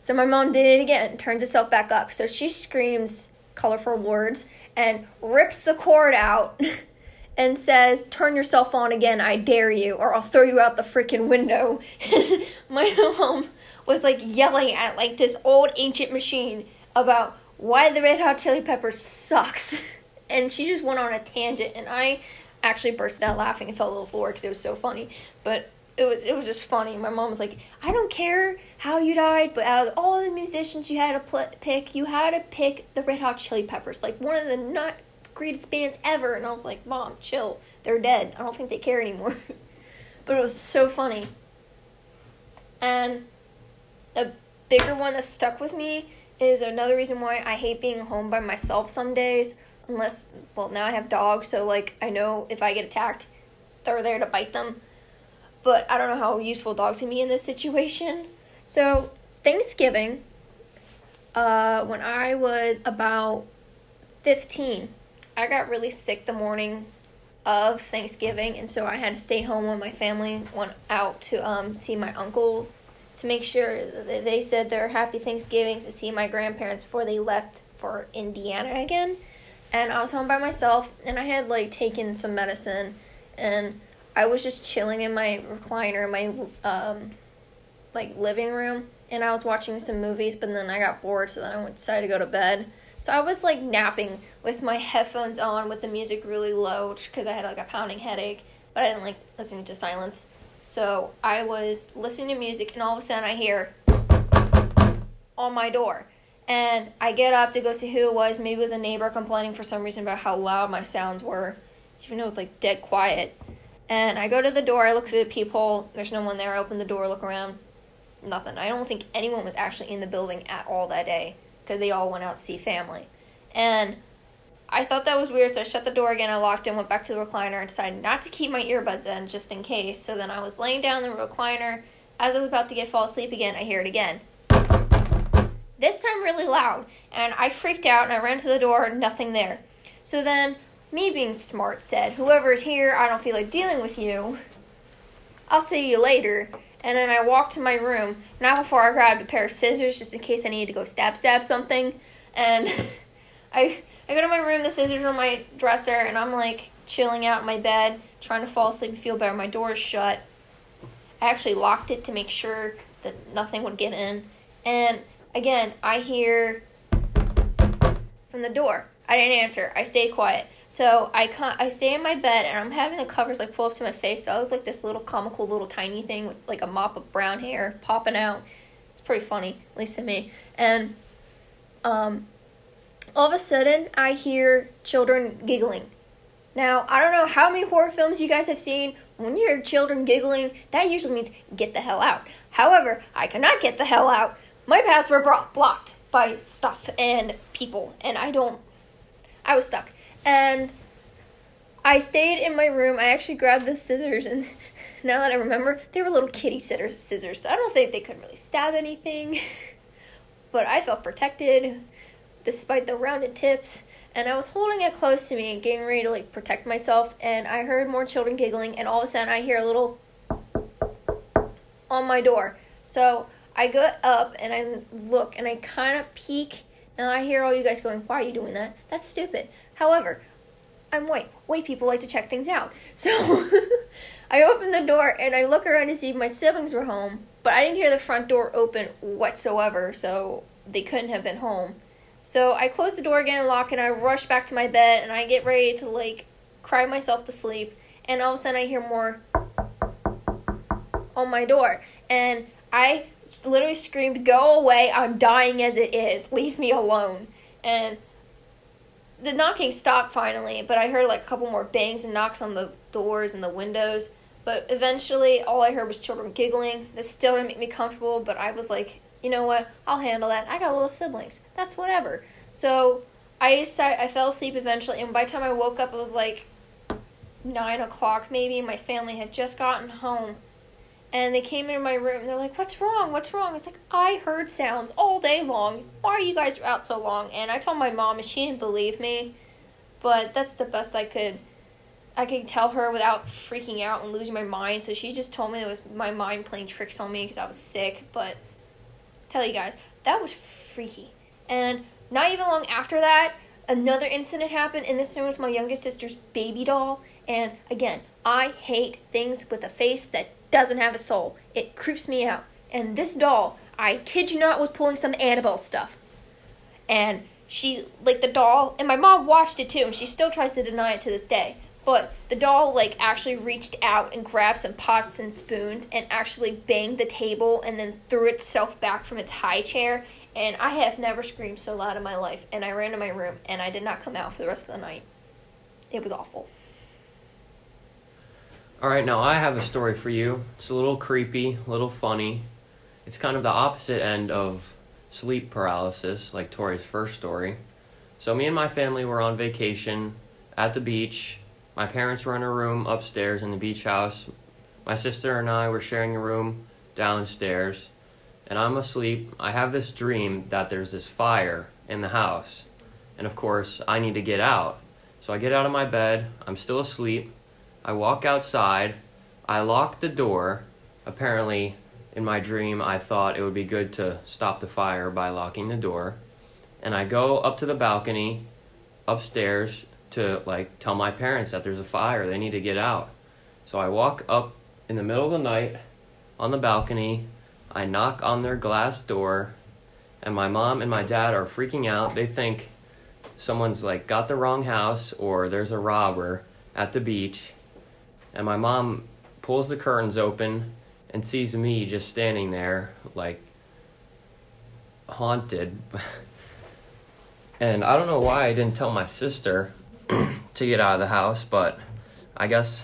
So my mom did it again, turns itself back up. So she screams colorful words and rips the cord out and says, Turn yourself on again, I dare you, or I'll throw you out the freaking window. my mom was like yelling at like this old ancient machine about why the Red Hot Chili Peppers sucks. and she just went on a tangent, and I actually burst out laughing and fell to the floor because it was so funny. But it was it was just funny. My mom was like, "I don't care how you died, but out of all the musicians you had to pl- pick, you had to pick the Red Hot Chili Peppers, like one of the not greatest bands ever." And I was like, "Mom, chill. They're dead. I don't think they care anymore." but it was so funny. And a bigger one that stuck with me is another reason why I hate being home by myself some days. Unless, well, now I have dogs, so like I know if I get attacked, they're there to bite them but I don't know how useful dogs can be in this situation. So, Thanksgiving, uh, when I was about 15, I got really sick the morning of Thanksgiving, and so I had to stay home when my family went out to um, see my uncles to make sure they said their happy Thanksgivings to see my grandparents before they left for Indiana again. And I was home by myself, and I had like taken some medicine, and I was just chilling in my recliner in my um, like living room, and I was watching some movies. But then I got bored, so then I decided to go to bed. So I was like napping with my headphones on, with the music really low, because I had like a pounding headache. But I didn't like listening to silence. So I was listening to music, and all of a sudden I hear on my door. And I get up to go see who it was. Maybe it was a neighbor complaining for some reason about how loud my sounds were, even though it was like dead quiet. And I go to the door, I look through the peephole, there's no one there, I open the door, look around, nothing. I don't think anyone was actually in the building at all that day because they all went out to see family. And I thought that was weird, so I shut the door again. I locked in, went back to the recliner, and decided not to keep my earbuds in just in case. So then I was laying down in the recliner. As I was about to get fall asleep again, I hear it again. This time really loud, and I freaked out and I ran to the door, nothing there. So then, me being smart said, Whoever's here, I don't feel like dealing with you. I'll see you later. And then I walked to my room, not before I grabbed a pair of scissors just in case I needed to go stab stab something. And I I go to my room, the scissors are on my dresser, and I'm like chilling out in my bed, trying to fall asleep and feel better. My door is shut. I actually locked it to make sure that nothing would get in. And again, I hear from the door. I didn't answer. I stay quiet. So I can I stay in my bed and I'm having the covers like pull up to my face. So I look like this little comical little tiny thing with like a mop of brown hair popping out. It's pretty funny, at least to me. And um all of a sudden I hear children giggling. Now, I don't know how many horror films you guys have seen. When you hear children giggling, that usually means get the hell out. However, I cannot get the hell out. My paths were blocked by stuff and people, and I don't. I was stuck. And I stayed in my room. I actually grabbed the scissors, and now that I remember, they were little kitty scissors, so I don't think they could really stab anything. but I felt protected despite the rounded tips. And I was holding it close to me and getting ready to like protect myself. And I heard more children giggling, and all of a sudden I hear a little on my door. So I go up and I look and I kind of peek. Now I hear all you guys going, "Why are you doing that? That's stupid." However, I'm white. White people like to check things out. So I open the door and I look around to see if my siblings were home, but I didn't hear the front door open whatsoever, so they couldn't have been home. So I close the door again and lock, and I rush back to my bed, and I get ready to like cry myself to sleep. And all of a sudden, I hear more on my door, and I literally screamed, "Go away! I'm dying as it is. Leave me alone!" And the knocking stopped finally, but I heard like a couple more bangs and knocks on the doors and the windows. But eventually, all I heard was children giggling. This still didn't make me comfortable, but I was like, you know what? I'll handle that. I got little siblings. That's whatever. So I decided, I fell asleep eventually, and by the time I woke up, it was like nine o'clock maybe. My family had just gotten home, and they came into my room. And they're like, "What's wrong? What's wrong?" It's like I heard sounds all day long. Why are you guys out so long? And I told my mom, and she didn't believe me. But that's the best I could. I could tell her without freaking out and losing my mind. So she just told me it was my mind playing tricks on me because I was sick. But tell you guys, that was freaky. And not even long after that, another incident happened, and this one was my youngest sister's baby doll. And again, I hate things with a face that doesn't have a soul. It creeps me out. And this doll, I kid you not, was pulling some Annabelle stuff. And she, like the doll, and my mom watched it too, and she still tries to deny it to this day. But the doll like actually reached out and grabbed some pots and spoons and actually banged the table and then threw itself back from its high chair. And I have never screamed so loud in my life. And I ran to my room and I did not come out for the rest of the night. It was awful. All right, now I have a story for you. It's a little creepy, a little funny. It's kind of the opposite end of sleep paralysis, like Tori's first story. So, me and my family were on vacation at the beach. My parents were in a room upstairs in the beach house. My sister and I were sharing a room downstairs. And I'm asleep. I have this dream that there's this fire in the house. And of course, I need to get out. So I get out of my bed. I'm still asleep. I walk outside. I lock the door. Apparently, in my dream, I thought it would be good to stop the fire by locking the door. And I go up to the balcony upstairs to like tell my parents that there's a fire, they need to get out. So I walk up in the middle of the night on the balcony. I knock on their glass door, and my mom and my dad are freaking out. They think someone's like got the wrong house or there's a robber at the beach and my mom pulls the curtains open and sees me just standing there like haunted. And i don't know why i didn't tell my sister to get out of the house but i guess